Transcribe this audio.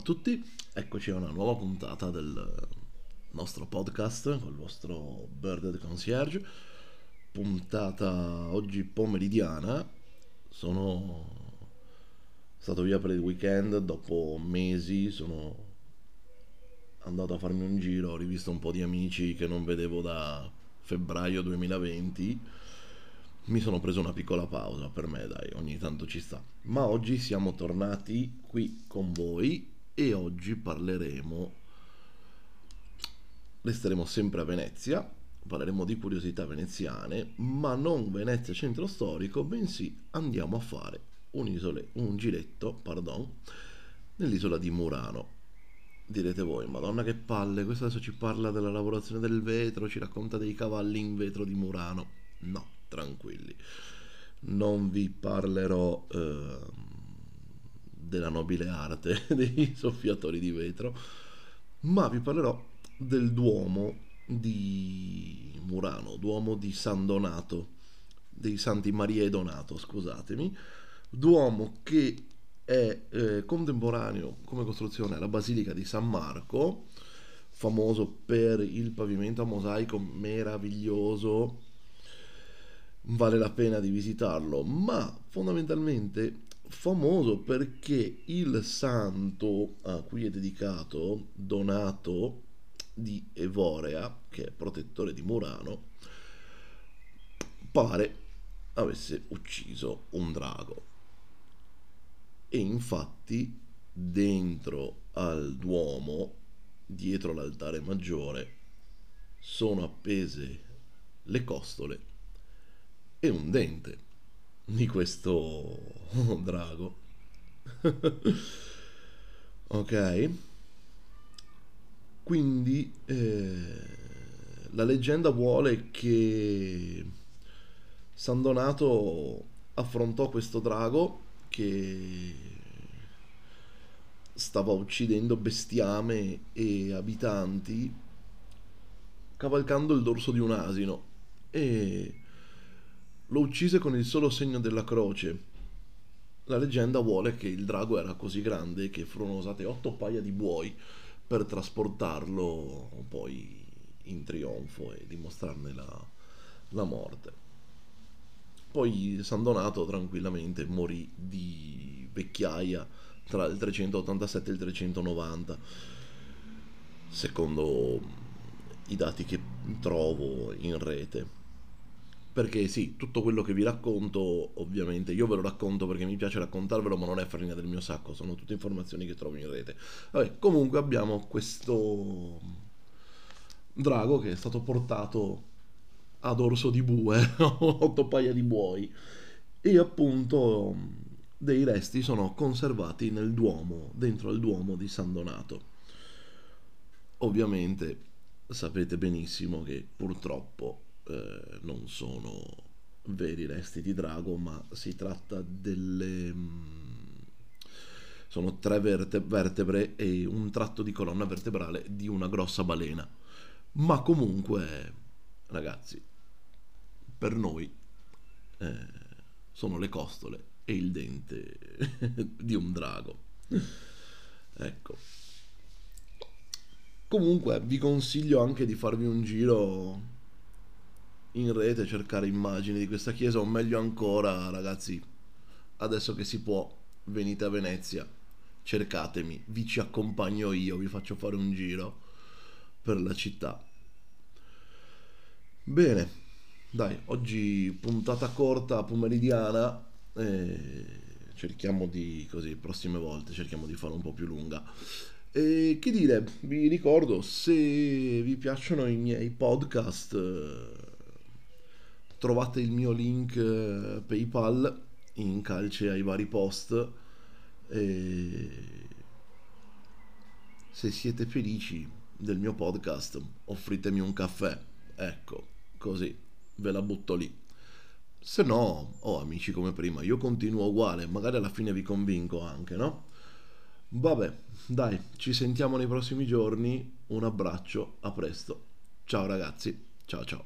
tutti, eccoci a una nuova puntata del nostro podcast con il vostro Birded Concierge. Puntata oggi pomeridiana. Sono stato via per il weekend dopo mesi, sono andato a farmi un giro, ho rivisto un po' di amici che non vedevo da febbraio 2020 mi sono preso una piccola pausa per me, dai, ogni tanto ci sta. Ma oggi siamo tornati qui con voi e oggi parleremo, resteremo sempre a Venezia, parleremo di curiosità veneziane, ma non Venezia centro storico, bensì andiamo a fare un, isole, un giretto pardon, nell'isola di Murano. Direte voi, madonna che palle, questo adesso ci parla della lavorazione del vetro, ci racconta dei cavalli in vetro di Murano. No, tranquilli. Non vi parlerò... Eh, della nobile arte dei soffiatori di vetro, ma vi parlerò del Duomo di Murano, Duomo di San Donato, dei Santi Maria e Donato, scusatemi, Duomo che è eh, contemporaneo come costruzione alla Basilica di San Marco, famoso per il pavimento a mosaico meraviglioso, vale la pena di visitarlo, ma fondamentalmente famoso perché il santo a cui è dedicato, Donato di Evorea, che è protettore di Murano, pare avesse ucciso un drago. E infatti dentro al Duomo, dietro l'altare maggiore, sono appese le costole e un dente di questo drago. ok. Quindi eh, la leggenda vuole che San Donato affrontò questo drago che stava uccidendo bestiame e abitanti cavalcando il dorso di un asino e lo uccise con il solo segno della croce. La leggenda vuole che il drago era così grande che furono usate otto paia di buoi per trasportarlo poi in trionfo e dimostrarne la, la morte. Poi San Donato tranquillamente morì di vecchiaia tra il 387 e il 390, secondo i dati che trovo in rete perché sì, tutto quello che vi racconto, ovviamente, io ve lo racconto perché mi piace raccontarvelo, ma non è farina del mio sacco, sono tutte informazioni che trovo in rete. Vabbè, comunque abbiamo questo drago che è stato portato ad orso di bue, otto paia di buoi, e appunto dei resti sono conservati nel Duomo, dentro al Duomo di San Donato. Ovviamente sapete benissimo che purtroppo eh, non sono veri resti di drago, ma si tratta delle... Mm, sono tre verte- vertebre e un tratto di colonna vertebrale di una grossa balena. Ma comunque, ragazzi, per noi eh, sono le costole e il dente di un drago. Ecco. Comunque vi consiglio anche di farvi un giro in rete cercare immagini di questa chiesa o meglio ancora ragazzi adesso che si può venite a Venezia cercatemi vi ci accompagno io vi faccio fare un giro per la città. Bene dai oggi puntata corta pomeridiana eh, cerchiamo di così prossime volte cerchiamo di fare un po' più lunga. E che dire vi ricordo se vi piacciono i miei podcast trovate il mio link eh, PayPal in calce ai vari post e se siete felici del mio podcast offritemi un caffè. Ecco così ve la butto lì. Se no oh, amici come prima io continuo uguale magari alla fine vi convinco anche no? Vabbè dai ci sentiamo nei prossimi giorni un abbraccio a presto. Ciao ragazzi ciao ciao